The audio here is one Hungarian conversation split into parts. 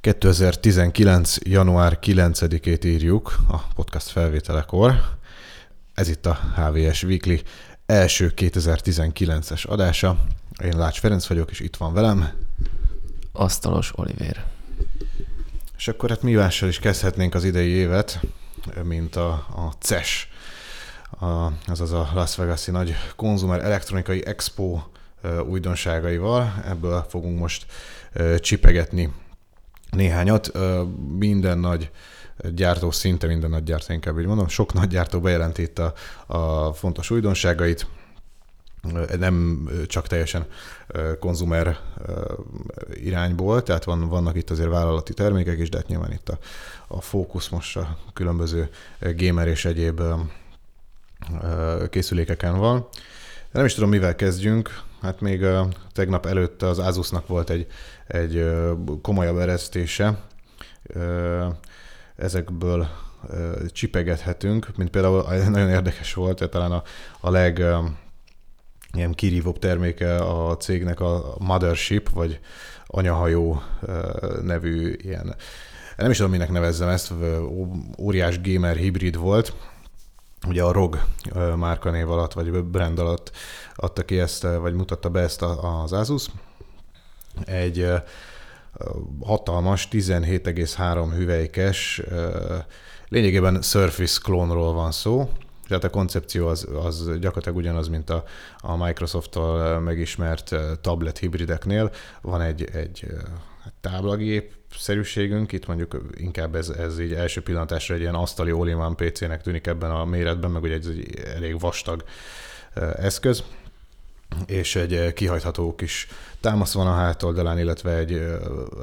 2019. január 9-ét írjuk a podcast felvételekor. Ez itt a HVS Weekly első 2019-es adása. Én Lács Ferenc vagyok, és itt van velem. Asztalos Oliver. És akkor hát mi mással is kezdhetnénk az idei évet, mint a, a CES, a, azaz a Las Vegas-i nagy konzumer elektronikai expo újdonságaival. Ebből fogunk most csipegetni néhányat. Minden nagy gyártó, szinte minden nagy gyártó, inkább így mondom, sok nagy gyártó bejelenti a, a fontos újdonságait, nem csak teljesen konzumer irányból, tehát van, vannak itt azért vállalati termékek is, de hát nyilván itt a, a fókusz most a különböző gamer és egyéb készülékeken van. Nem is tudom, mivel kezdjünk. Hát még tegnap előtt az Asusnak volt egy, egy komolyabb eresztése. Ezekből csipegethetünk, mint például nagyon érdekes volt, talán a, a leg ilyen kirívóbb terméke a cégnek a Mothership, vagy anyahajó nevű ilyen, nem is tudom, minek nevezzem ezt, óriás gamer hibrid volt, ugye a ROG márkanév alatt, vagy brand alatt adta ki ezt, vagy mutatta be ezt az Asus. Egy hatalmas, 17,3 hüvelykes, lényegében Surface klónról van szó, tehát a koncepció az, az gyakorlatilag ugyanaz, mint a, a Microsoft-tal megismert tablet hibrideknél. Van egy, egy hát táblagép szerűségünk, itt mondjuk inkább ez, ez így első pillantásra egy ilyen asztali all PC-nek tűnik ebben a méretben, meg ugye egy, egy elég vastag eszköz. És egy kihajtható kis támasz van a hátoldalán, illetve egy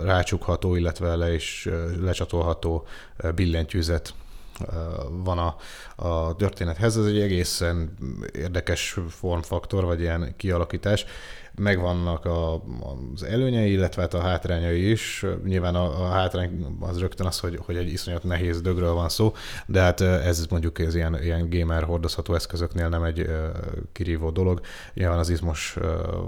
rácsukható, illetve le is lecsatolható billentyűzet van a, a történethez. Ez egy egészen érdekes formfaktor, vagy ilyen kialakítás megvannak a, az előnyei, illetve hát a hátrányai is. Nyilván a, a hátrány az rögtön az, hogy, hogy egy iszonyat nehéz dögről van szó, de hát ez mondjuk ez ilyen, ilyen gamer hordozható eszközöknél nem egy kirívó dolog. Nyilván az izmos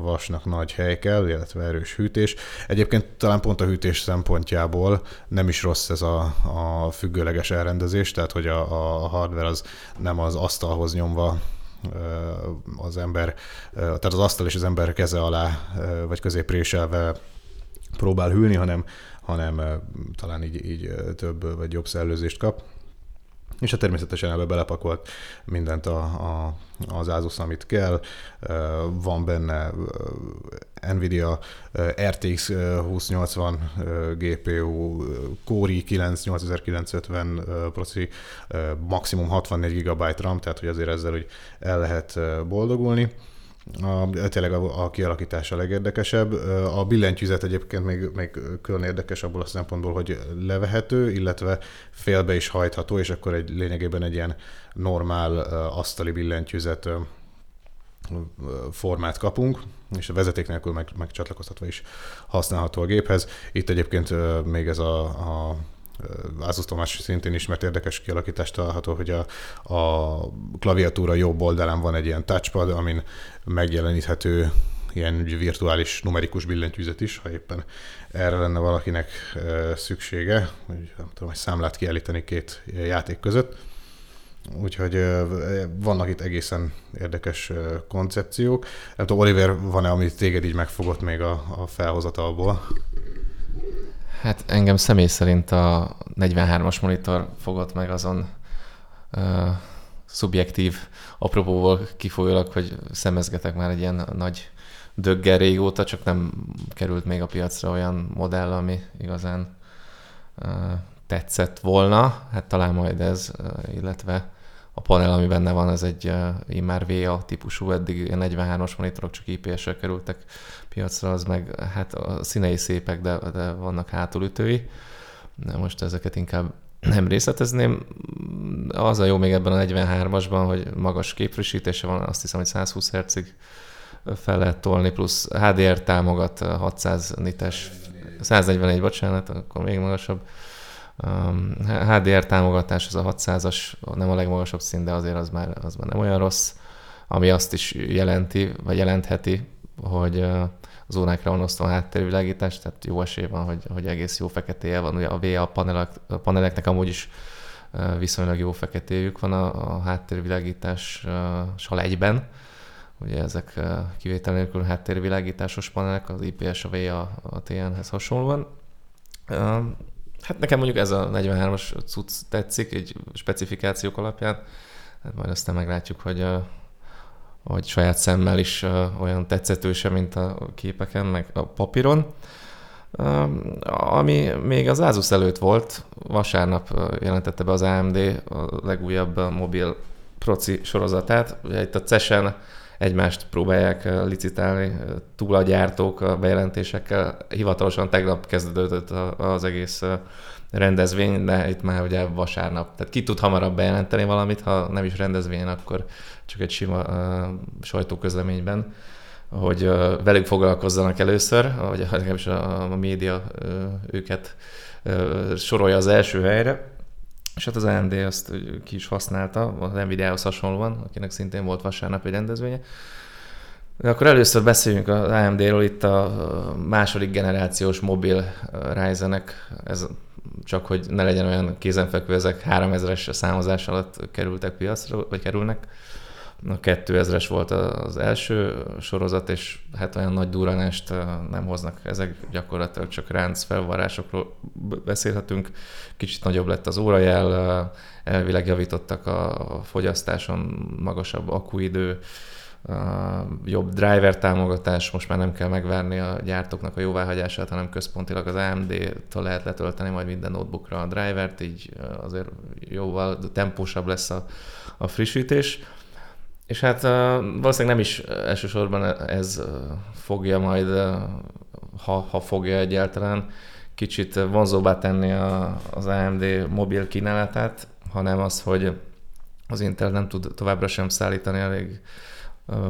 vasnak nagy hely kell, illetve erős hűtés. Egyébként talán pont a hűtés szempontjából nem is rossz ez a, a függőleges elrendezés, tehát hogy a, a hardware az nem az asztalhoz nyomva az ember, tehát az asztal és az ember keze alá, vagy középréselve próbál hűlni, hanem, hanem talán így, így több vagy jobb szellőzést kap. És hát természetesen ebbe belepakolt mindent a, a, az Asus, amit kell. Van benne Nvidia RTX 2080 GPU, Core i9 8950 proci, maximum 64 GB RAM, tehát hogy azért ezzel hogy el lehet boldogulni. A, tényleg a, a kialakítása legérdekesebb. A billentyűzet egyébként még, még külön érdekes abból a szempontból, hogy levehető, illetve félbe is hajtható, és akkor egy lényegében egy ilyen normál asztali billentyűzet formát kapunk, és a vezeték nélkül meg, meg csatlakoztatva is használható a géphez. Itt egyébként még ez a, a Asus Tomás szintén ismert érdekes kialakítást található, hogy a, a klaviatúra jobb oldalán van egy ilyen touchpad, amin megjeleníthető ilyen virtuális numerikus billentyűzet is, ha éppen erre lenne valakinek szüksége, hogy nem tudom, hogy számlát kiállítani két játék között. Úgyhogy vannak itt egészen érdekes koncepciók. Nem tudom, Oliver, van-e, amit téged így megfogott még a, a felhozatalból? Hát engem személy szerint a 43-as monitor fogott meg azon uh, szubjektív apropóval kifolyólag, hogy szemezgetek már egy ilyen nagy döggel régóta, csak nem került még a piacra olyan modell, ami igazán uh, tetszett volna. Hát talán majd ez, uh, illetve a panel, ami benne van, ez egy uh, immár VA típusú, eddig 43-as monitorok csak IPS-re kerültek piacra, az meg hát a színei szépek, de, de vannak hátulütői. De most ezeket inkább nem részletezném. Az a jó még ebben a 43-asban, hogy magas képfrissítése van, azt hiszem, hogy 120 Hz-ig fel lehet tolni, plusz HDR támogat 600 nites, 141, bocsánat, akkor még magasabb Um, HDR támogatás, az a 600-as, nem a legmagasabb szín, de azért az már, az már nem olyan rossz, ami azt is jelenti, vagy jelentheti, hogy zónákra van osztva a háttérvilágítás, tehát jó esély van, hogy, hogy egész jó feketéje van. Ugye a VA panelek, a paneleknek amúgy is viszonylag jó feketéjük van a, a háttérvilágítással egyben. Ugye ezek kivétel nélkül háttérvilágításos panelek, az IPS, a VA, a TN-hez hasonlóan. Hát nekem mondjuk ez a 43-as cucc tetszik, egy specifikációk alapján. Hát majd aztán meglátjuk, hogy, hogy saját szemmel is olyan tetszetőse, mint a képeken, meg a papíron. Ami még az Asus előtt volt, vasárnap jelentette be az AMD a legújabb mobil proci sorozatát. Ugye itt a CES-en egymást próbálják licitálni túl a gyártók a bejelentésekkel. Hivatalosan tegnap kezdődött az egész rendezvény, de itt már ugye vasárnap. Tehát ki tud hamarabb bejelenteni valamit, ha nem is rendezvényen, akkor csak egy sima sajtóközleményben, hogy velük foglalkozzanak először, vagy legalábbis a, a média őket sorolja az első helyre. És hát az AMD azt ki is használta, az Nvidia-hoz hasonlóan, akinek szintén volt vasárnap egy rendezvénye. De akkor először beszéljünk az AMD-ről, itt a második generációs mobil Ryzen-ek, ez csak hogy ne legyen olyan kézenfekvő, ezek 3000-es számozás alatt kerültek piacra, vagy kerülnek. A 2000-es volt az első sorozat, és hát olyan nagy duranást nem hoznak. Ezek gyakorlatilag csak ránc felvarásokról beszélhetünk. Kicsit nagyobb lett az órajel, elvileg javítottak a fogyasztáson, magasabb akuidő, jobb driver támogatás, most már nem kell megvárni a gyártóknak a jóváhagyását, hanem központilag az AMD-től lehet letölteni majd minden notebookra a drivert, így azért jóval tempósabb lesz a, a frissítés. És hát valószínűleg nem is elsősorban ez fogja majd, ha, ha fogja egyáltalán, kicsit vonzóbbá tenni a, az AMD mobil kínálatát, hanem az, hogy az Intel nem tud továbbra sem szállítani elég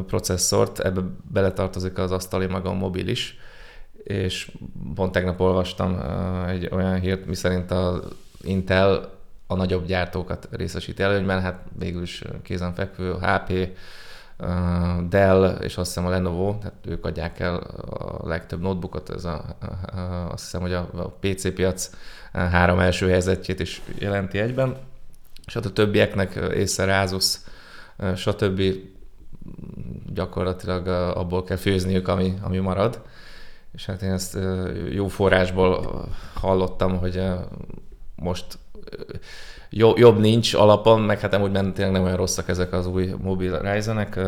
processzort, ebbe beletartozik az asztali maga a mobil is, és pont tegnap olvastam egy olyan hírt, miszerint az Intel a nagyobb gyártókat részesíti előnyben, hát végül is kézenfekvő, HP, Dell és azt hiszem a Lenovo, tehát ők adják el a legtöbb notebookot, ez a, azt hiszem, hogy a, a PC piac három első helyzetjét is jelenti egyben, és hát a többieknek észre Asus, stb. gyakorlatilag abból kell főzniük, ami, ami marad. És hát én ezt jó forrásból hallottam, hogy most jobb nincs alapon, meg hát amúgy tényleg nem olyan rosszak ezek az új mobil Ryzen-ek.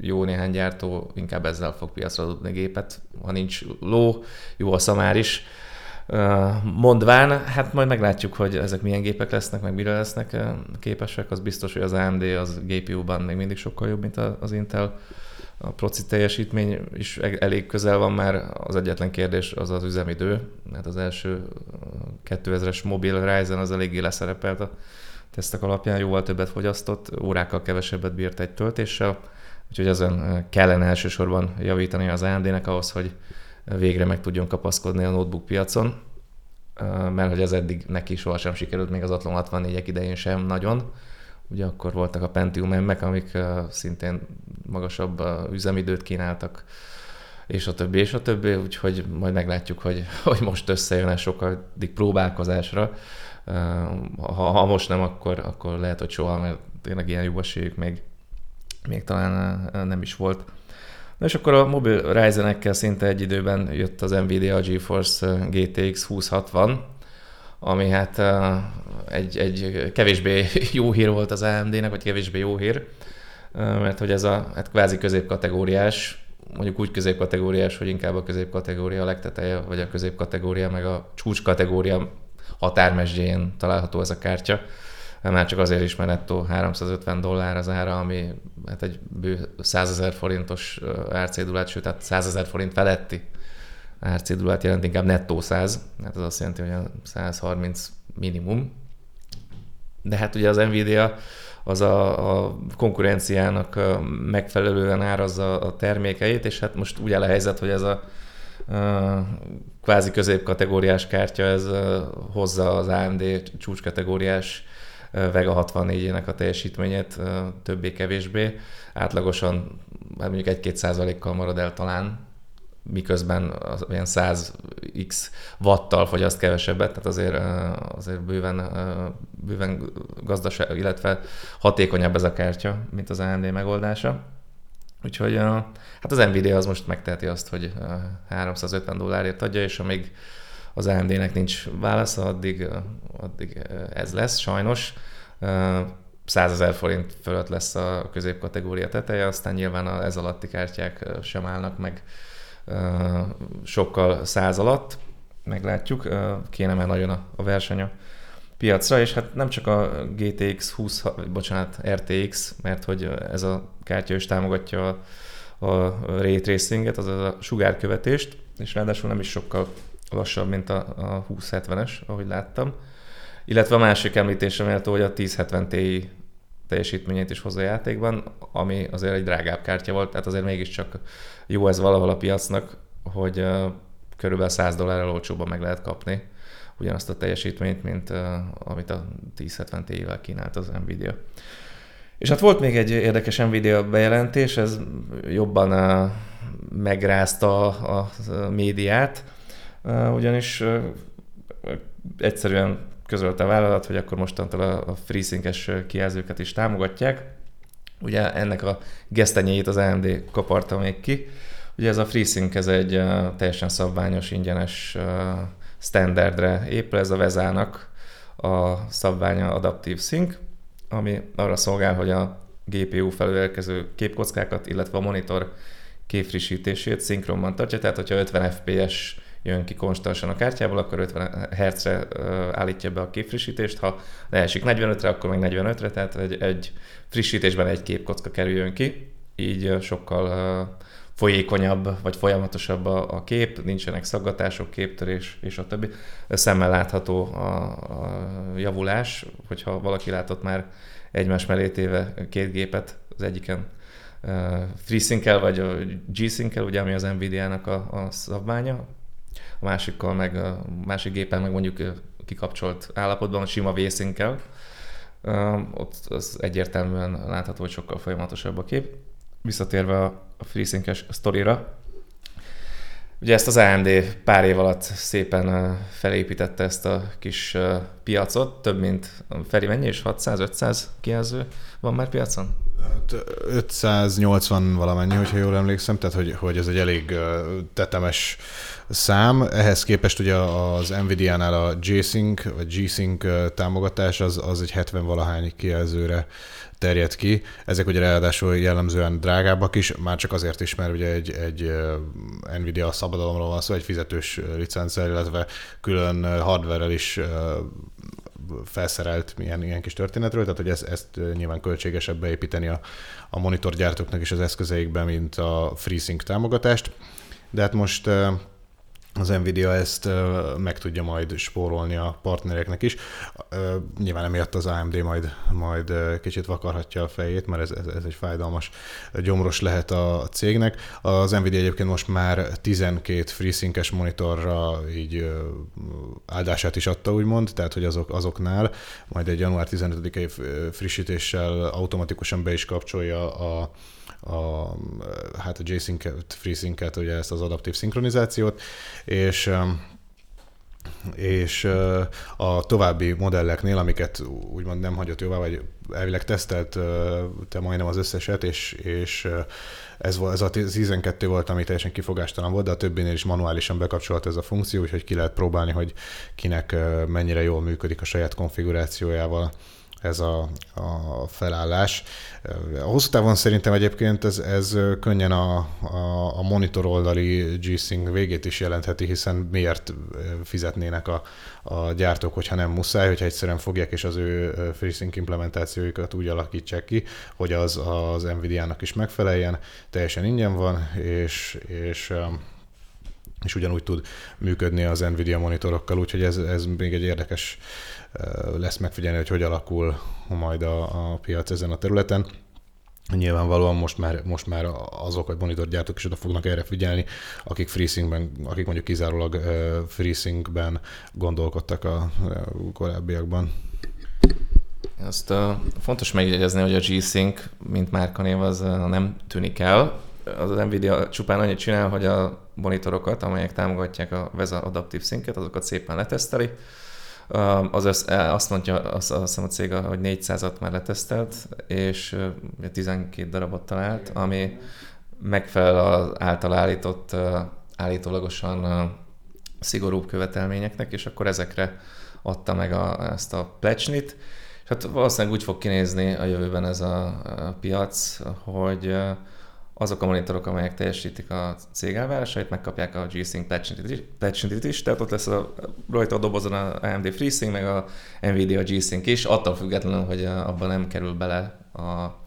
Jó néhány gyártó inkább ezzel fog piacra adni gépet. Ha nincs ló, jó a szamár is mondván, hát majd meglátjuk, hogy ezek milyen gépek lesznek, meg mire lesznek képesek. Az biztos, hogy az AMD az GPU-ban még mindig sokkal jobb, mint az Intel. A proci teljesítmény is e-, elég közel van már, az egyetlen kérdés az az üzemidő. Hát az első 2000-es mobil Ryzen az eléggé leszerepelt a tesztek alapján, jóval többet fogyasztott, órákkal kevesebbet bírt egy töltéssel, úgyhogy ezen kellene elsősorban javítani az AMD-nek ahhoz, hogy végre meg tudjon kapaszkodni a notebook piacon, mert hogy ez eddig neki sohasem sikerült, még az Athlon 64-ek idején sem nagyon. Ugye akkor voltak a Pentium M-ek, amik szintén magasabb üzemidőt kínáltak, és a többi, és a többi, úgyhogy majd meglátjuk, hogy, hogy most összejön-e sokadik próbálkozásra. Ha, ha most nem, akkor, akkor lehet, hogy soha, mert tényleg ilyen jó esélyük még, még talán nem is volt. Na és akkor a mobil Ryzen-ekkel szinte egy időben jött az Nvidia GeForce GTX 2060, ami hát egy, egy kevésbé jó hír volt az AMD-nek, vagy kevésbé jó hír, mert hogy ez a hát kvázi középkategóriás, mondjuk úgy középkategóriás, hogy inkább a középkategória a legteteje, vagy a középkategória meg a csúcskategória határmesdjén található ez a kártya. Már csak azért is, mert nettó 350 dollár az ára, ami hát egy bő 100 ezer forintos árcédulát, sőt, tehát 100 ezer forint feletti árcédulát jelent, inkább nettó 100, hát az azt jelenti, hogy a 130 minimum. De hát ugye az Nvidia az a, a konkurenciának megfelelően árazza a termékeit, és hát most úgy áll a helyzet, hogy ez a, a kvázi középkategóriás kártya, ez hozza az AMD csúcskategóriás Vega 64-ének a teljesítményét többé-kevésbé. Átlagosan hát mondjuk 1-2 százalékkal marad el talán miközben az olyan 100x watttal fogyaszt kevesebbet, tehát azért, azért bőven, bőven gazdaság, illetve hatékonyabb ez a kártya, mint az AMD megoldása. Úgyhogy hát az Nvidia az most megteheti azt, hogy 350 dollárért adja, és amíg az AMD-nek nincs válasza, addig, addig ez lesz sajnos. 100 ezer forint fölött lesz a középkategória teteje, aztán nyilván ez alatti kártyák sem állnak meg sokkal száz alatt, meglátjuk, kéne már nagyon a verseny a piacra, és hát nem csak a GTX 20, bocsánat, RTX, mert hogy ez a kártya is támogatja a, a ray tracinget, azaz a sugárkövetést, és ráadásul nem is sokkal lassabb, mint a, a 2070-es, ahogy láttam. Illetve a másik említésre méltó, hogy a 1070 Ti teljesítményét is hozza a játékban, ami azért egy drágább kártya volt, tehát azért mégiscsak jó ez valahol a piacnak, hogy körülbelül 100 dollárral olcsóban meg lehet kapni ugyanazt a teljesítményt, mint uh, amit a 1070 Ti-vel kínált az Nvidia. És hát volt még egy érdekes Nvidia bejelentés, ez jobban uh, megrázta a, a médiát, ugyanis egyszerűen közölte a vállalat, hogy akkor mostantól a, FreeSync-es kijelzőket is támogatják. Ugye ennek a gesztenyét az AMD kaparta még ki. Ugye ez a FreeSync, ez egy teljesen szabványos, ingyenes standardre épül, ez a Vezának a szabványa Adaptive Sync, ami arra szolgál, hogy a GPU felől érkező képkockákat, illetve a monitor képfrissítését szinkronban tartja, tehát hogyha 50 fps jön ki konstansan a kártyából, akkor 50 Hz-re állítja be a képfrissítést, ha leesik 45-re, akkor meg 45-re, tehát egy, egy frissítésben egy képkocka kerüljön ki, így sokkal folyékonyabb vagy folyamatosabb a, a kép, nincsenek szaggatások, képtörés és a többi. Szemmel látható a, a javulás, hogyha valaki látott már egymás mellé téve két gépet, az egyiken FreeSync-el vagy G-Sync-el, ugye, ami az Nvidia-nak a, a szabványa, a másikkal meg, a másik gépen meg mondjuk kikapcsolt állapotban, sima vészinkkel. Ott az egyértelműen látható, hogy sokkal folyamatosabb a kép. Visszatérve a FreeSync-es sztorira, Ugye ezt az AMD pár év alatt szépen felépítette ezt a kis piacot, több mint, Feri mennyi is? 600-500 kijelző van már piacon? 580 valamennyi, hogyha jól emlékszem, tehát hogy, hogy ez egy elég tetemes szám. Ehhez képest ugye az Nvidia-nál a G-Sync, vagy G-Sync támogatás az, az egy 70 valahány kijelzőre terjed ki. Ezek ugye ráadásul jellemzően drágábbak is, már csak azért is, mert ugye egy, egy Nvidia szabadalomról van szó, egy fizetős licenccel, illetve külön hardware is felszerelt ilyen, ilyen kis történetről, tehát hogy ezt, ezt nyilván költségesebb beépíteni a, a monitorgyártóknak is az eszközeikbe, mint a FreeSync támogatást. De hát most az Nvidia ezt meg tudja majd spórolni a partnereknek is. Nyilván emiatt az AMD majd, majd kicsit vakarhatja a fejét, mert ez, ez, ez egy fájdalmas gyomros lehet a cégnek. Az Nvidia egyébként most már 12 FreeSync-es monitorra így áldását is adta, úgymond, tehát hogy azok, azoknál majd egy január 15-i frissítéssel automatikusan be is kapcsolja a a, hát a J-Sync-et, FreeSync-et, ugye ezt az adaptív szinkronizációt, és és a további modelleknél, amiket úgymond nem hagyott jóvá, vagy elvileg tesztelt te majdnem az összeset, és, és ez, ez a 12 volt, ami teljesen kifogástalan volt, de a többinél is manuálisan bekapcsolt ez a funkció, úgyhogy ki lehet próbálni, hogy kinek mennyire jól működik a saját konfigurációjával ez a, a felállás. A hosszú távon szerintem egyébként ez, ez könnyen a, a, a monitor oldali G-Sync végét is jelentheti, hiszen miért fizetnének a, a gyártók, hogyha nem muszáj, hogyha egyszerűen fogják és az ő FreeSync implementációikat úgy alakítsák ki, hogy az az Nvidia-nak is megfeleljen, teljesen ingyen van, és, és és ugyanúgy tud működni az Nvidia monitorokkal, úgyhogy ez, ez még egy érdekes lesz megfigyelni, hogy hogy alakul majd a, a piac ezen a területen. Nyilvánvalóan most már, most már azok a monitorgyártók is oda fognak erre figyelni, akik FreeSyncben, akik mondjuk kizárólag FreeSyncben gondolkodtak a korábbiakban. Azt uh, fontos megjegyezni, hogy a G-Sync, mint márkanév, az uh, nem tűnik el. Az Nvidia csupán annyit csinál, hogy a monitorokat, amelyek támogatják a VESA Adaptive Sync-et, azokat szépen leteszteli. Az össz, azt mondja azt, azt hiszem a cég, hogy 400-at már letesztelt, és 12 darabot talált, ami megfelel az által állított állítólagosan szigorúbb követelményeknek, és akkor ezekre adta meg a, ezt a plecsnit. És hát valószínűleg úgy fog kinézni a jövőben ez a, a piac, hogy azok a monitorok, amelyek teljesítik a cég elvárásait, megkapják a G-Sync patchintit is, tehát ott lesz a, rajta a dobozon a AMD FreeSync, meg a Nvidia G-Sync is, attól függetlenül, hogy abban nem kerül bele a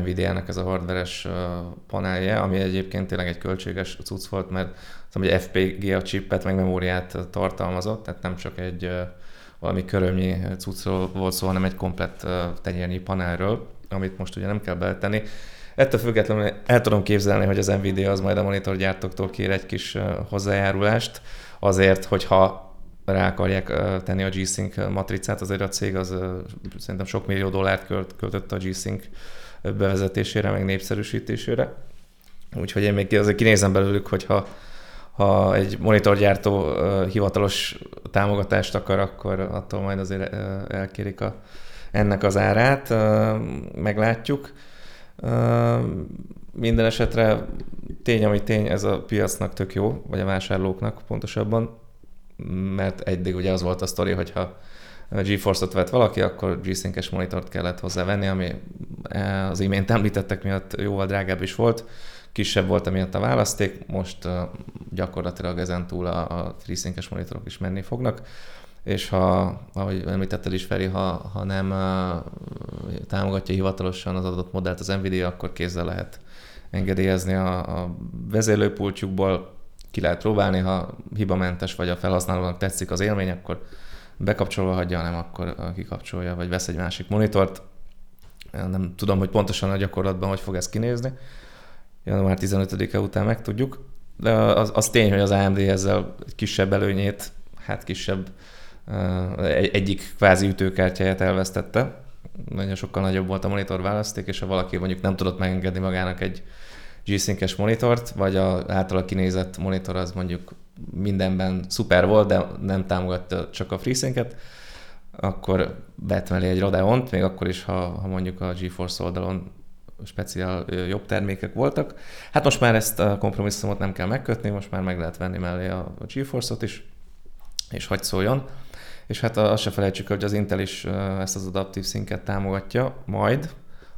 Nvidia-nek ez a hardveres panelje, ami egyébként tényleg egy költséges cucc volt, mert tudom, hogy FPGA chipet, meg memóriát tartalmazott, tehát nem csak egy valami körömnyi cuccról volt szó, hanem egy komplett tenyérnyi panelről, amit most ugye nem kell beletenni. Ettől függetlenül el tudom képzelni, hogy az Nvidia az majd a monitorgyártóktól kér egy kis hozzájárulást, azért, hogyha rá akarják tenni a G-Sync matricát, azért a cég az szerintem sok millió dollárt költ, költött a G-Sync bevezetésére, meg népszerűsítésére. Úgyhogy én még azért kinézem belőlük, hogyha ha egy monitorgyártó hivatalos támogatást akar, akkor attól majd azért elkérik a, ennek az árát, meglátjuk. Minden esetre tény, ami tény, ez a piacnak tök jó, vagy a vásárlóknak pontosabban, mert eddig ugye az volt a sztori, hogyha GeForce-ot vett valaki, akkor G-Sync-es monitort kellett hozzá venni, ami az imént említettek miatt jóval drágább is volt kisebb volt emiatt a választék, most gyakorlatilag ezen túl a, a FreeSync-es monitorok is menni fognak, és ha, ahogy említetted is Feri, ha, ha nem támogatja hivatalosan az adott modellt az Nvidia, akkor kézzel lehet engedélyezni a, a vezérlőpultjukból, ki lehet próbálni, ha hibamentes vagy a felhasználónak tetszik az élmény, akkor bekapcsolva hagyja, nem akkor kikapcsolja, vagy vesz egy másik monitort. Nem tudom, hogy pontosan a gyakorlatban hogy fog ez kinézni, január 15-e után megtudjuk. De az, az tény, hogy az AMD ezzel kisebb előnyét, hát kisebb, egy, egyik kvázi ütőkártyáját elvesztette. Nagyon sokkal nagyobb volt a monitor választék, és ha valaki mondjuk nem tudott megengedni magának egy G-Sync-es monitort, vagy a általa kinézett monitor az mondjuk mindenben szuper volt, de nem támogatta csak a FreeSync-et, akkor vett mellé egy Radeon-t, még akkor is, ha, ha mondjuk a GeForce oldalon speciál jobb termékek voltak. Hát most már ezt a kompromisszumot nem kell megkötni, most már meg lehet venni mellé a GeForce-ot is, és hagy szóljon. És hát azt se felejtsük, hogy az Intel is ezt az adaptív szinket támogatja, majd,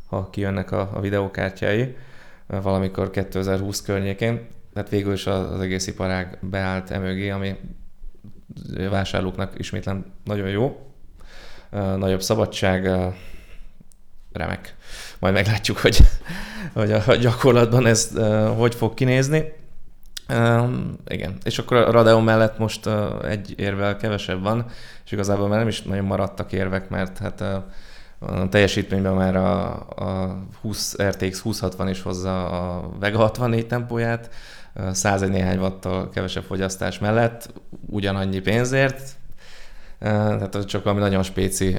ha kijönnek a, a videókártyái, valamikor 2020 környékén, tehát végül is az egész iparág beállt emögé, ami vásárlóknak ismétlen nagyon jó, nagyobb szabadság, remek. Majd meglátjuk, hogy, hogy a gyakorlatban ez hogy fog kinézni. Um, igen, és akkor a Radeon mellett most uh, egy érvel kevesebb van, és igazából már nem is nagyon maradtak érvek, mert hát uh, a teljesítményben már a, a 20 RTX 2060 is hozza a Vega 64 tempóját, 101 néhány watttal kevesebb fogyasztás mellett, ugyanannyi pénzért, tehát csak valami nagyon spéci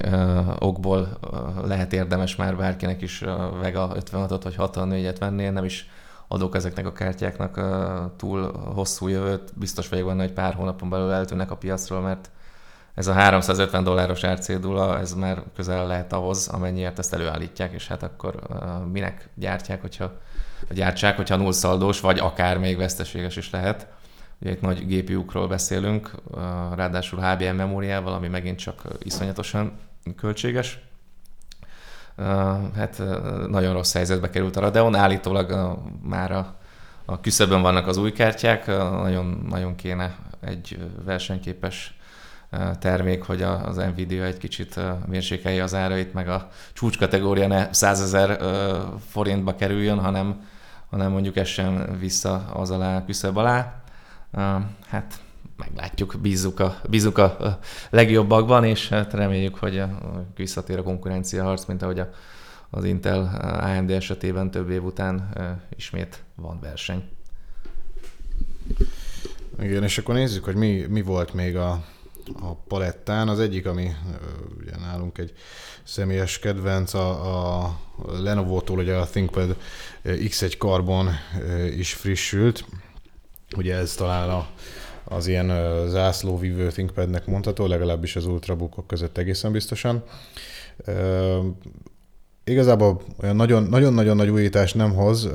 okból lehet érdemes már bárkinek is Vega 56-ot vagy 64-et venni, nem is adok ezeknek a kártyáknak túl hosszú jövőt. Biztos vagyok benne, hogy pár hónapon belül eltűnnek a piacról, mert ez a 350 dolláros árcédula, ez már közel lehet ahhoz, amennyiért ezt előállítják, és hát akkor minek gyártják, hogyha gyártsák, hogyha nullszaldós, vagy akár még veszteséges is lehet. Ugye itt nagy GPU-król beszélünk, ráadásul HBM memóriával, ami megint csak iszonyatosan költséges. Hát nagyon rossz helyzetbe került a Radeon, állítólag már a, a küszöbön vannak az új kártyák, nagyon, nagyon kéne egy versenyképes termék, hogy az Nvidia egy kicsit mérsékelje az árait, meg a csúcskategória ne 100 ezer forintba kerüljön, hanem, hanem mondjuk essen vissza az alá, küszöb alá. Hát meglátjuk, bízzuk a, bízzuk a legjobbakban, és hát reméljük, hogy visszatér a konkurencia harc, mint ahogy a, az Intel AMD esetében több év után ismét van verseny. Igen, és akkor nézzük, hogy mi, mi volt még a, a palettán. Az egyik, ami ugye nálunk egy személyes kedvenc, a, a Lenovo-tól ugye a ThinkPad X1 Carbon is frissült. Ugye ez talán a, az ilyen zászlóvívő ThinkPadnek mondható, legalábbis az ultrabookok között egészen biztosan. Igazából olyan nagyon-nagyon nagy újítás nem hoz,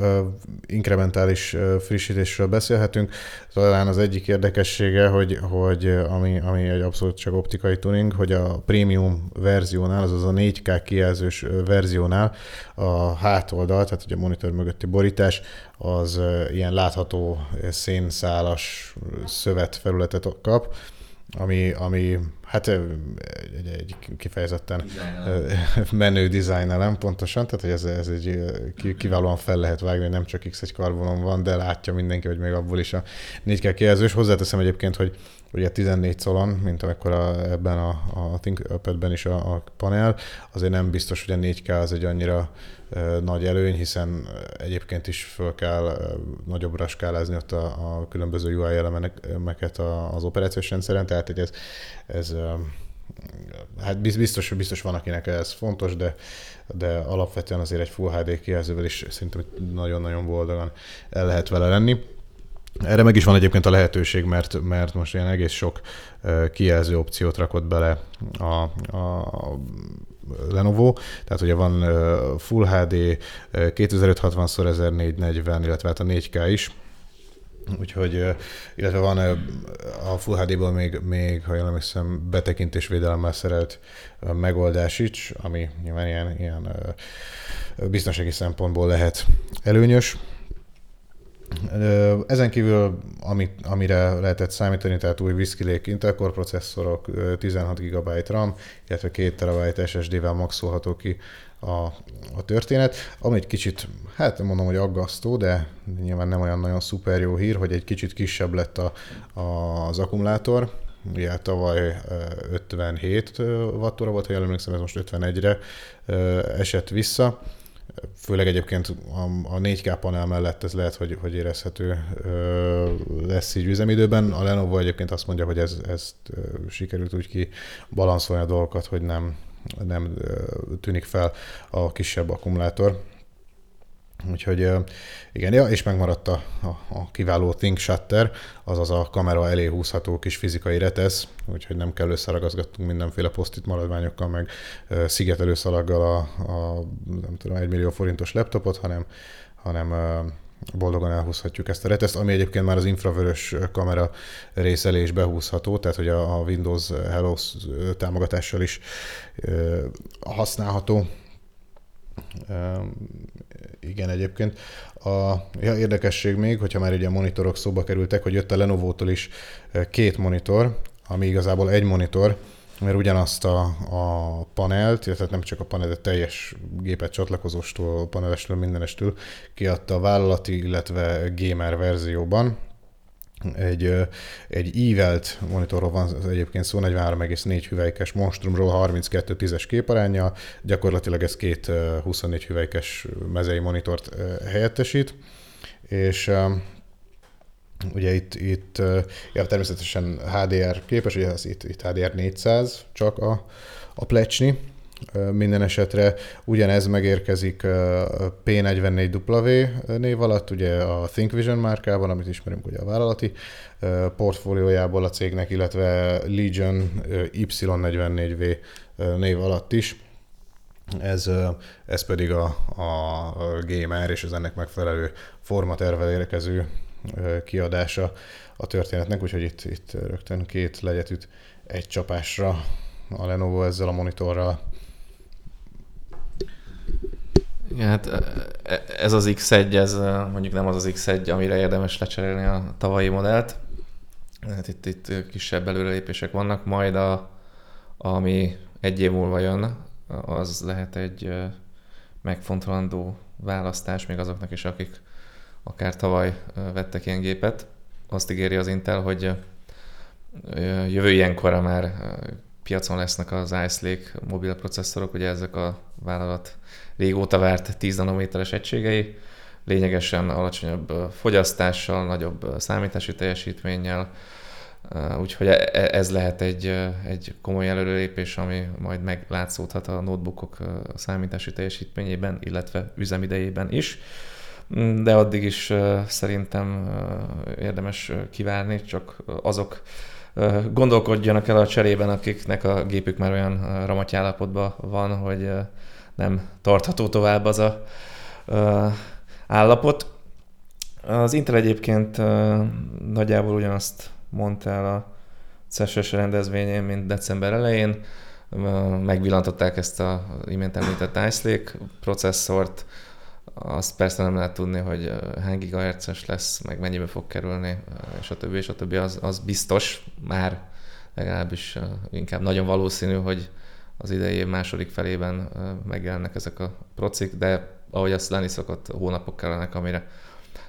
inkrementális frissítésről beszélhetünk. Talán az egyik érdekessége, hogy, hogy ami, ami egy abszolút csak optikai tuning, hogy a prémium verziónál, azaz a 4K kijelzős verziónál a hátoldal, tehát ugye a monitor mögötti borítás, az ilyen látható szénszálas szövetfelületet kap, ami, ami hát egy, egy kifejezetten menő dizájnelem pontosan, tehát hogy ez, ez egy kiválóan fel lehet vágni, hogy nem csak X1 karbonon van, de látja mindenki, hogy még abból is a 4K kijelzős. Hozzáteszem egyébként, hogy ugye 14 szolon, mint amikor a, ebben a, a ThinkPad-ben is a, a panel, azért nem biztos, hogy a 4K az egy annyira nagy előny, hiszen egyébként is föl kell nagyobbra skálázni ott a, a különböző UI elemeket az operációs rendszeren, tehát hogy ez, ez hát biztos, biztos van, akinek ez fontos, de, de alapvetően azért egy Full HD kijelzővel is szerintem nagyon-nagyon boldogan el lehet vele lenni. Erre meg is van egyébként a lehetőség, mert, mert most ilyen egész sok kijelző opciót rakott bele a, a Lenovo, tehát ugye van Full HD 2560x1440, illetve hát a 4K is, Úgyhogy, illetve van a Full HD-ból még, még ha jól emlékszem, betekintésvédelemmel szerelt megoldás is, ami nyilván ilyen, ilyen biztonsági szempontból lehet előnyös. Ezen kívül, amit, amire lehetett számítani, tehát új Lake Intel Core processzorok, 16 GB RAM, illetve 2 TB SSD-vel maxolható ki a, a történet, ami egy kicsit, hát mondom, hogy aggasztó, de nyilván nem olyan nagyon szuper jó hír, hogy egy kicsit kisebb lett a, a, az akkumulátor, Ugye tavaly 57 wattóra volt, ha jól emlékszem, ez most 51-re esett vissza főleg egyébként a, a 4K panel mellett ez lehet, hogy, hogy érezhető lesz így üzemidőben. A Lenovo egyébként azt mondja, hogy ez, ezt sikerült úgy ki balanszolni a dolgokat, hogy nem, nem tűnik fel a kisebb akkumulátor. Úgyhogy igen, ja, és megmaradt a, a, a kiváló Think Shutter, azaz a kamera elé húzható kis fizikai retesz, úgyhogy nem kell összeragazgattunk mindenféle posztit maradványokkal, meg szigetelő szalaggal a, a nem tudom, egy millió forintos laptopot, hanem, hanem boldogan elhúzhatjuk ezt a reteszt, ami egyébként már az infravörös kamera részelés is behúzható, tehát hogy a Windows Hello támogatással is használható igen, egyébként. A ja, érdekesség még, hogyha már ugye a monitorok szóba kerültek, hogy jött a Lenovo-tól is két monitor, ami igazából egy monitor, mert ugyanazt a, a panelt, illetve nem csak a panel, de teljes gépet csatlakozóstól, panelestől, mindenestől kiadta a vállalati, illetve gamer verzióban, egy, egy ívelt monitorról van egyébként szó, 43,4 hüvelykes monstrumról 32 10-es képaránya, gyakorlatilag ez két 24 hüvelykes mezei monitort helyettesít, és ugye itt, itt ja, természetesen HDR képes, ugye ez itt, itt HDR 400 csak a, a plecsni, minden esetre ugyanez megérkezik P44W név alatt, ugye a ThinkVision márkában, amit ismerünk ugye a vállalati portfóliójából a cégnek, illetve Legion Y44V név alatt is. Ez, ez pedig a, a gamer és az ennek megfelelő formatervel érkező kiadása a történetnek, úgyhogy itt, itt rögtön két legyet egy csapásra a Lenovo ezzel a monitorral. Igen, hát e, ez az X1, ez mondjuk nem az az X1, amire érdemes lecserélni a tavalyi modellt. Hát itt, itt kisebb előrelépések vannak, majd a, ami egy év múlva jön, az lehet egy megfontolandó választás még azoknak is, akik akár tavaly vettek ilyen gépet. Azt ígéri az Intel, hogy jövő ilyenkorra már piacon lesznek az Ice Lake mobil processzorok, ugye ezek a vállalat régóta várt 10 nanométeres egységei, lényegesen alacsonyabb fogyasztással, nagyobb számítási teljesítménnyel, Úgyhogy e, e, ez lehet egy, egy komoly előrelépés, ami majd meglátszódhat a notebookok számítási teljesítményében, illetve üzemidejében is. De addig is szerintem érdemes kivárni, csak azok gondolkodjanak el a cserében, akiknek a gépük már olyan ramatyállapotban van, hogy nem tartható tovább az a állapot. Az Intel egyébként nagyjából ugyanazt mondta el a CES rendezvényén, mint december elején. Megvillantották ezt a imént említett Ice Lake processzort, azt persze nem lehet tudni, hogy hány gigahertzes lesz, meg mennyibe fog kerülni, és a többi, és a többi, az, az biztos már, legalábbis inkább nagyon valószínű, hogy az idei év második felében megjelennek ezek a procik, de ahogy azt lenni szokott, hónapok kellenek, amire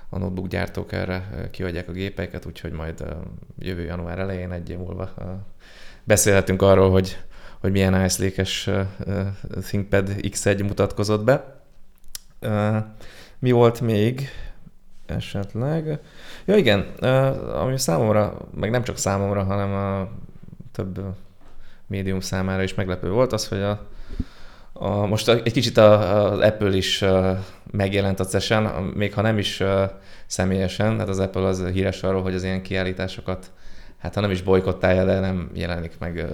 a notebook gyártók erre kiadják a gépeiket, úgyhogy majd jövő január elején, egy év múlva beszélhetünk arról, hogy, hogy milyen ice ThinkPad X1 mutatkozott be. Mi volt még esetleg? Ja igen, ami számomra, meg nem csak számomra, hanem a több médium számára is meglepő volt az, hogy a, a, most egy kicsit az Apple is megjelent a CES-en, még ha nem is személyesen, hát az Apple az híres arról, hogy az ilyen kiállításokat hát ha nem is bolykottálja, de nem jelenik meg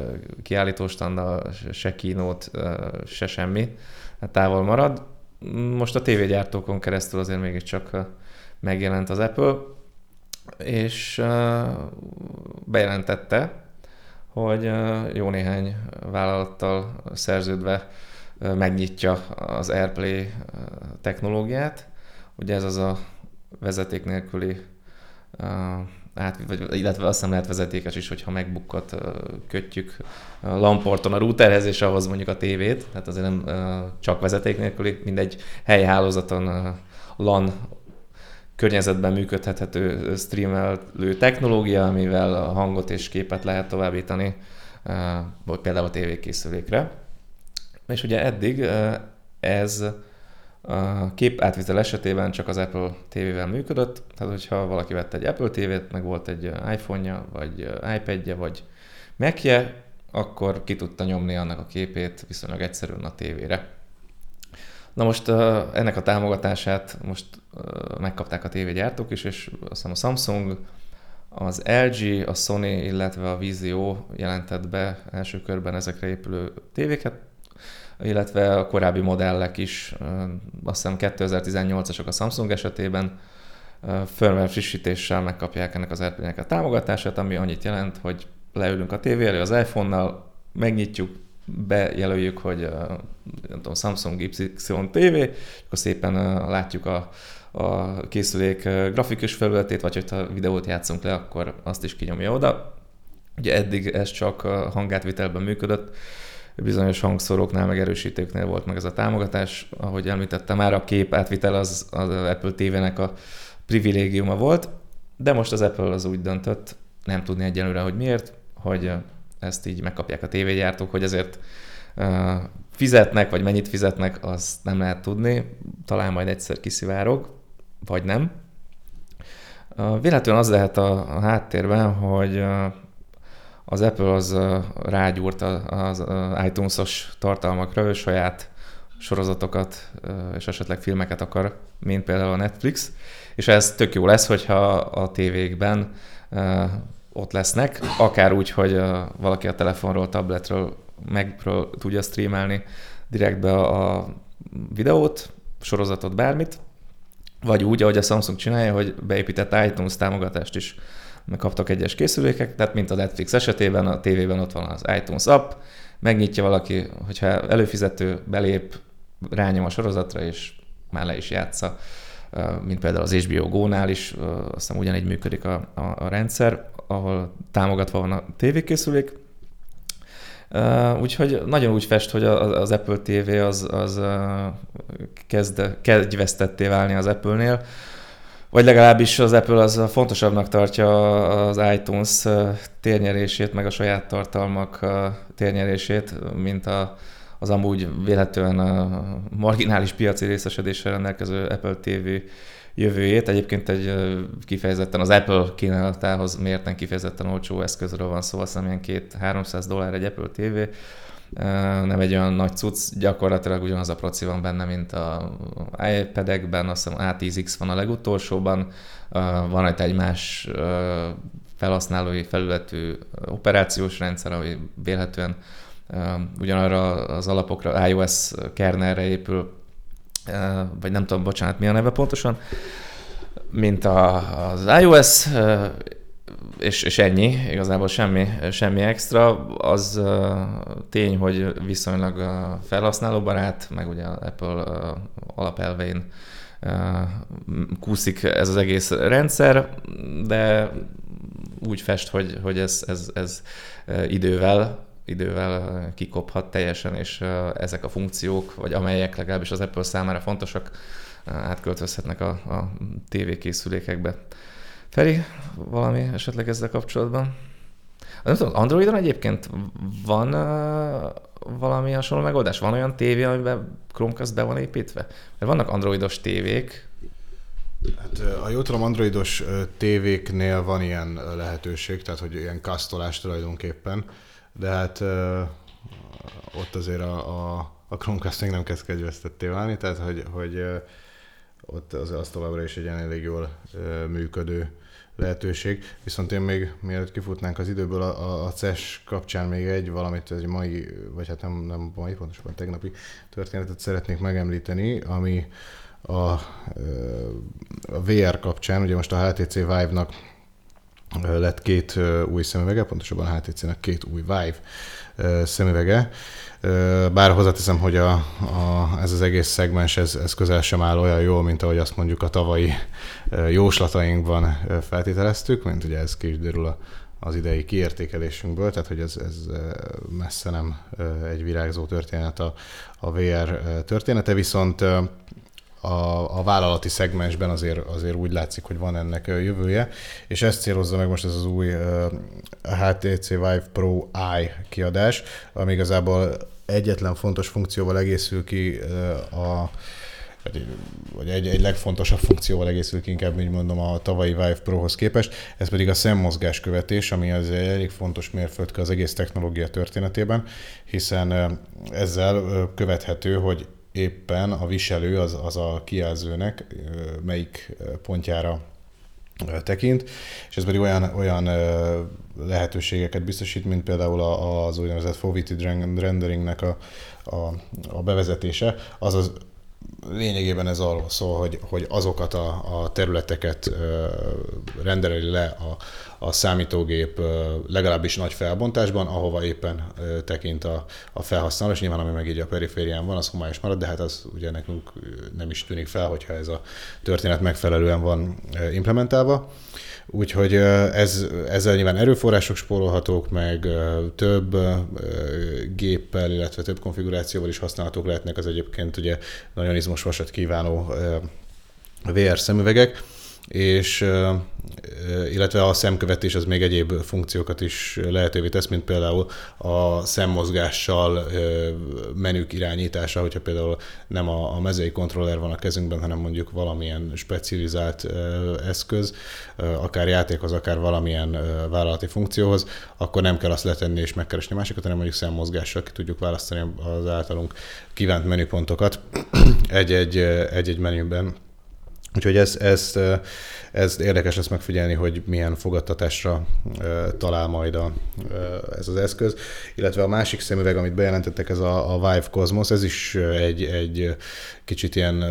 kiállítóstanda, se kínót, se semmi, hát távol marad most a tévégyártókon keresztül azért mégiscsak megjelent az Apple, és bejelentette, hogy jó néhány vállalattal szerződve megnyitja az AirPlay technológiát. Ugye ez az a vezeték nélküli át, vagy, illetve azt nem lehet vezetékes is, hogyha megbukkat kötjük a lamporton a routerhez, és ahhoz mondjuk a tévét, tehát azért nem csak vezeték nélküli, mindegy helyi LAN környezetben működhető streamelő technológia, amivel a hangot és képet lehet továbbítani, vagy például a tévékészülékre. És ugye eddig ez a kép átvitel esetében csak az Apple TV-vel működött, tehát hogyha valaki vett egy Apple TV-t, meg volt egy iPhone-ja, vagy iPad-je, vagy Mac-je, akkor ki tudta nyomni annak a képét viszonylag egyszerűen a tévére. Na most ennek a támogatását most megkapták a tévégyártók is, és azt hiszem a Samsung, az LG, a Sony, illetve a Vizio jelentett be első körben ezekre épülő tévéket, illetve a korábbi modellek is, azt hiszem 2018-asok a Samsung esetében, firmware frissítéssel megkapják ennek az airplay a támogatását, ami annyit jelent, hogy leülünk a tévé elő az iPhone-nal, megnyitjuk, bejelöljük, hogy nem tudom, Samsung YPSY TV, akkor szépen látjuk a, a készülék grafikus felületét, vagy hogyha videót játszunk le, akkor azt is kinyomja oda. Ugye eddig ez csak hangátvitelben működött, bizonyos hangszóróknál, meg erősítőknél volt meg ez a támogatás. Ahogy említettem már, a kép átvitel az, az Apple TV-nek a privilégiuma volt, de most az Apple az úgy döntött, nem tudni egyelőre, hogy miért, hogy ezt így megkapják a tévégyártók, hogy ezért fizetnek, vagy mennyit fizetnek, azt nem lehet tudni. Talán majd egyszer kiszivárog, vagy nem. Véletlenül az lehet a, a háttérben, hogy az Apple az rágyúrt az iTunes-os tartalmakra, ő saját sorozatokat és esetleg filmeket akar, mint például a Netflix, és ez tök jó lesz, hogyha a tévékben ott lesznek, akár úgy, hogy valaki a telefonról, tabletről, megről tudja streamelni direktbe a videót, sorozatot, bármit, vagy úgy, ahogy a Samsung csinálja, hogy beépített iTunes támogatást is kaptak egyes készülékek, tehát mint a Netflix esetében, a tévében ott van az iTunes app, megnyitja valaki, hogyha előfizető belép, rányom a sorozatra, és már le is játsza, mint például az HBO Go-nál is, azt hiszem ugyanígy működik a, a, a rendszer, ahol támogatva van a tévékészülék, Uh, úgyhogy nagyon úgy fest, hogy az Apple TV az, az kezd, kezd válni az Apple-nél, vagy legalábbis az Apple az fontosabbnak tartja az iTunes térnyerését, meg a saját tartalmak térnyerését, mint a, az amúgy véletlenül marginális piaci részesedéssel rendelkező Apple TV jövőjét. Egyébként egy kifejezetten az Apple kínálatához mérten kifejezetten olcsó eszközről van szó, azt hiszem ilyen 2-300 dollár egy Apple TV, nem egy olyan nagy cucc, gyakorlatilag ugyanaz a proci van benne, mint a iPad-ekben, azt hiszem A10X van a legutolsóban, van itt egy más felhasználói felületű operációs rendszer, ami vélhetően ugyanarra az alapokra, iOS kernelre épül, vagy nem tudom, bocsánat, mi a neve pontosan, mint az iOS, és, és ennyi, igazából semmi, semmi extra. Az tény, hogy viszonylag felhasználóbarát, meg ugye Apple alapelvein kúszik ez az egész rendszer, de úgy fest, hogy, hogy ez, ez, ez idővel idővel kikophat teljesen, és ezek a funkciók, vagy amelyek legalábbis az Apple számára fontosak, átköltözhetnek a, a tévékészülékekbe. Feri, valami esetleg ezzel kapcsolatban? Nem tudom, Androidon egyébként van uh, valami hasonló megoldás? Van olyan tévé, amiben Chromecast be van építve? Mert vannak androidos tévék. Hát, ha jól tudom, androidos tévéknél van ilyen lehetőség, tehát hogy ilyen kasztolás tulajdonképpen, de hát uh, ott azért a, a, a Chromecast még nem kezd kedveztetté válni, tehát hogy, hogy uh, ott az, az továbbra is egy elég jól működő lehetőség. Viszont én még, mielőtt kifutnánk az időből, a, a CES kapcsán még egy valamit, egy mai, vagy hát nem, nem mai, pontosabban tegnapi történetet szeretnék megemlíteni, ami a, a VR kapcsán, ugye most a HTC Vive-nak lett két új szemüvege, pontosabban a HTC-nek két új Vive szemüvege. Bár hozzáteszem, hogy a, a, ez az egész szegmens, ez, ez közel sem áll olyan jól, mint ahogy azt mondjuk a tavalyi jóslatainkban feltételeztük, mint ugye ez ki is derül a, az idei kiértékelésünkből, tehát hogy ez, ez messze nem egy virágzó történet a, a VR története, viszont a, a vállalati szegmensben azért, azért úgy látszik, hogy van ennek jövője, és ezt célozza meg most ez az új HTC Vive Pro i kiadás, ami igazából egyetlen fontos funkcióval egészül ki a vagy egy, egy legfontosabb funkcióval egészül inkább, úgy mondom, a tavalyi Vive Pro-hoz képest, ez pedig a szemmozgás követés, ami az elég fontos mérföldke az egész technológia történetében, hiszen ezzel követhető, hogy éppen a viselő az, az a kijelzőnek melyik pontjára tekint, és ez pedig olyan, olyan lehetőségeket biztosít, mint például az úgynevezett foveated renderingnek a, a, a bevezetése, azaz lényegében ez arról szól, hogy, hogy azokat a, a területeket rendereli le a, a számítógép legalábbis nagy felbontásban, ahova éppen tekint a, a felhasználó, és nyilván ami meg így a periférián van, az homályos marad, de hát az ugye nekünk nem is tűnik fel, hogyha ez a történet megfelelően van implementálva. Úgyhogy ez, ezzel nyilván erőforrások spórolhatók, meg több géppel, illetve több konfigurációval is használhatók lehetnek. Az egyébként ugye nagyon izmos vasat kívánó VR szemüvegek és illetve a szemkövetés az még egyéb funkciókat is lehetővé tesz, mint például a szemmozgással menük irányítása, hogyha például nem a, mezei kontroller van a kezünkben, hanem mondjuk valamilyen specializált eszköz, akár játékhoz, akár valamilyen vállalati funkcióhoz, akkor nem kell azt letenni és megkeresni másikat, hanem mondjuk szemmozgással ki tudjuk választani az általunk kívánt menüpontokat. Egy-egy, egy-egy menüben Úgyhogy ez, ez, ez érdekes lesz megfigyelni, hogy milyen fogadtatásra talál majd a, ez az eszköz. Illetve a másik szemüveg, amit bejelentettek, ez a, a Vive Cosmos, ez is egy, egy kicsit ilyen,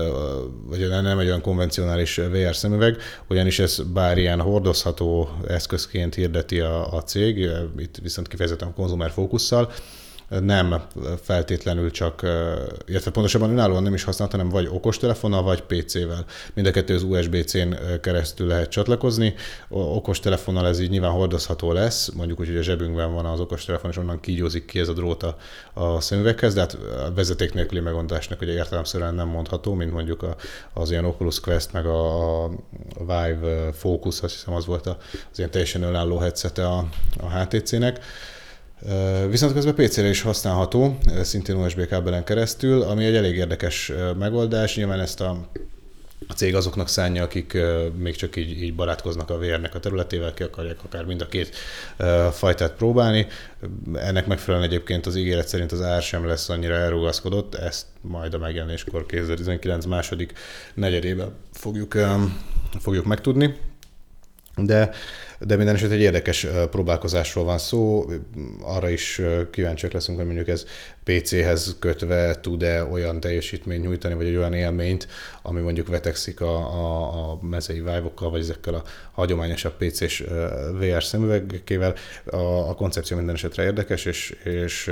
vagy nem egy olyan konvencionális VR szemüveg, ugyanis ez bár ilyen hordozható eszközként hirdeti a, a cég, itt viszont kifejezetten konzumer fókusszal, nem feltétlenül csak, illetve pontosabban önállóan nem is használhat, hanem vagy okostelefonnal, vagy PC-vel. Mind a kettő az USB-C-n keresztül lehet csatlakozni. Okostelefonnal ez így nyilván hordozható lesz, mondjuk úgy, hogy a zsebünkben van az okostelefon, és onnan kígyózik ki ez a drót a, a szemüveghez, de hát a vezeték nélküli megoldásnak ugye értelemszerűen nem mondható, mint mondjuk az ilyen Oculus Quest, meg a, a Vive Focus, azt hiszem az volt az ilyen teljesen önálló headsete a, a HTC-nek. Viszont közben PC-re is használható, szintén USB kábelen keresztül, ami egy elég érdekes megoldás. Nyilván ezt a a cég azoknak szánja, akik még csak így, így barátkoznak a VR-nek a területével, ki akarják akár mind a két fajtát próbálni. Ennek megfelelően egyébként az ígéret szerint az ár sem lesz annyira elrugaszkodott, ezt majd a megjelenéskor 2019 második negyedében fogjuk, fogjuk megtudni. De de minden esetre egy érdekes próbálkozásról van szó, arra is kíváncsiak leszünk, hogy mondjuk ez PC-hez kötve tud-e olyan teljesítményt nyújtani, vagy egy olyan élményt, ami mondjuk vetekszik a, a, a mezei vive vagy ezekkel a hagyományosabb PC-s VR szemüvegkével. A, a koncepció minden esetre érdekes, és, és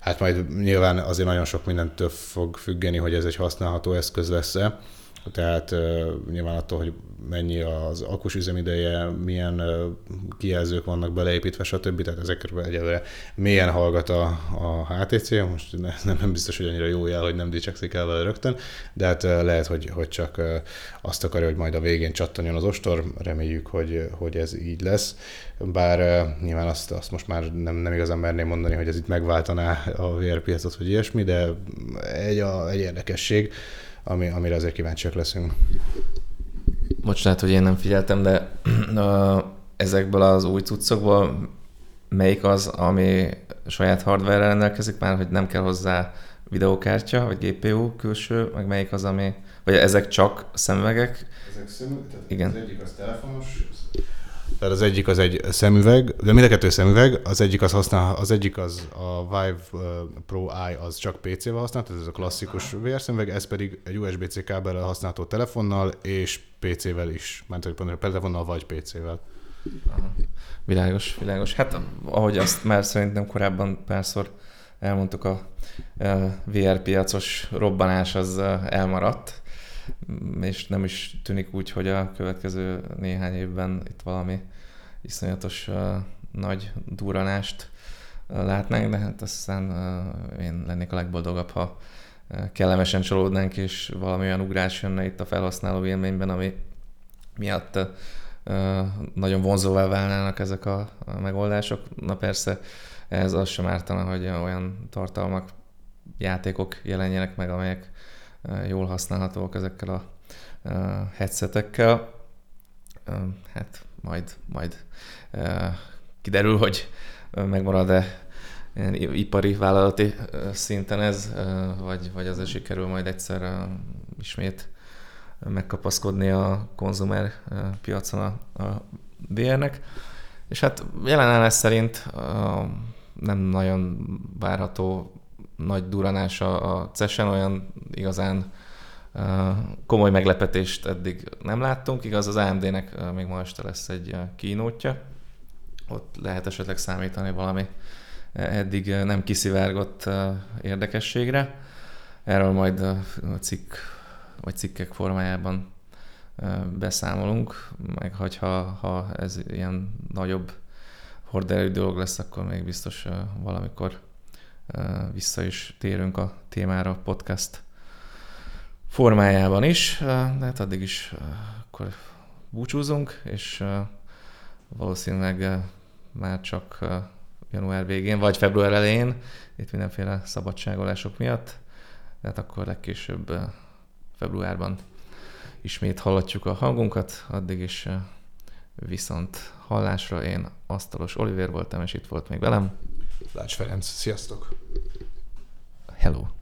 hát majd nyilván azért nagyon sok mindentől fog függeni, hogy ez egy használható eszköz lesz-e tehát nyilván attól, hogy mennyi az akus üzemideje, milyen kijelzők vannak beleépítve, stb. Tehát ezekről egyelőre mélyen hallgat a, a HTC, most nem, nem biztos, hogy annyira jó jel, hogy nem dicsekszik el vele rögtön, de hát lehet, hogy, hogy csak azt akarja, hogy majd a végén csattanjon az ostor, reméljük, hogy, hogy ez így lesz. Bár nyilván azt, azt most már nem, nem igazán merném mondani, hogy ez itt megváltaná a VR piacot, vagy ilyesmi, de egy, a, egy érdekesség ami, amire azért kíváncsiak leszünk. Bocsánat, hogy én nem figyeltem, de uh, ezekből az új cuccokból melyik az, ami saját hardware rendelkezik már, hogy nem kell hozzá videókártya, vagy GPU külső, meg melyik az, ami, vagy ezek csak szemüvegek? Ezek szemüvegek, Igen. az egyik az telefonos, tehát az egyik az egy szemüveg, de mind a kettő szemüveg, az egyik az használ, az egyik az a Vive Pro Eye az csak PC-vel használ, tehát ez a klasszikus VR szemüveg, ez pedig egy USB-C kábellel használható telefonnal és PC-vel is, mert hogy pont telefonnal vagy PC-vel. Világos, világos. Hát ahogy azt már szerintem korábban párszor elmondtuk, a VR piacos robbanás az elmaradt és nem is tűnik úgy, hogy a következő néhány évben itt valami iszonyatos nagy duranást uh, látnánk, de hát aztán uh, én lennék a legboldogabb, ha kellemesen csalódnánk, és valami olyan ugrás jönne itt a felhasználó élményben, ami miatt nagyon vonzóvá válnának ezek a megoldások. Na persze, ez az sem ártana, hogy olyan tartalmak, játékok jelenjenek meg, amelyek jól használhatóak ezekkel a headsetekkel. Hát majd, majd kiderül, hogy megmarad-e ipari vállalati szinten ez, vagy, vagy azért sikerül majd egyszer ismét megkapaszkodni a konzumer piacon a, a VR-nek. És hát jelenállás szerint nem nagyon várható nagy duranás a, a CES-en, olyan igazán komoly meglepetést eddig nem láttunk. Igaz, az AMD-nek még ma este lesz egy kínótja. Ott lehet esetleg számítani valami eddig nem kiszivárgott érdekességre. Erről majd a cikk vagy cikkek formájában beszámolunk, meg hogyha ha ez ilyen nagyobb horderejű dolog lesz, akkor még biztos valamikor vissza is térünk a témára podcast formájában is, de hát addig is akkor búcsúzunk, és valószínűleg már csak január végén, vagy február elején, itt mindenféle szabadságolások miatt, de hát akkor legkésőbb februárban ismét hallatjuk a hangunkat, addig is viszont hallásra én Asztalos Oliver voltam, és itt volt még velem. Lács Ferenc, sziasztok! Hello!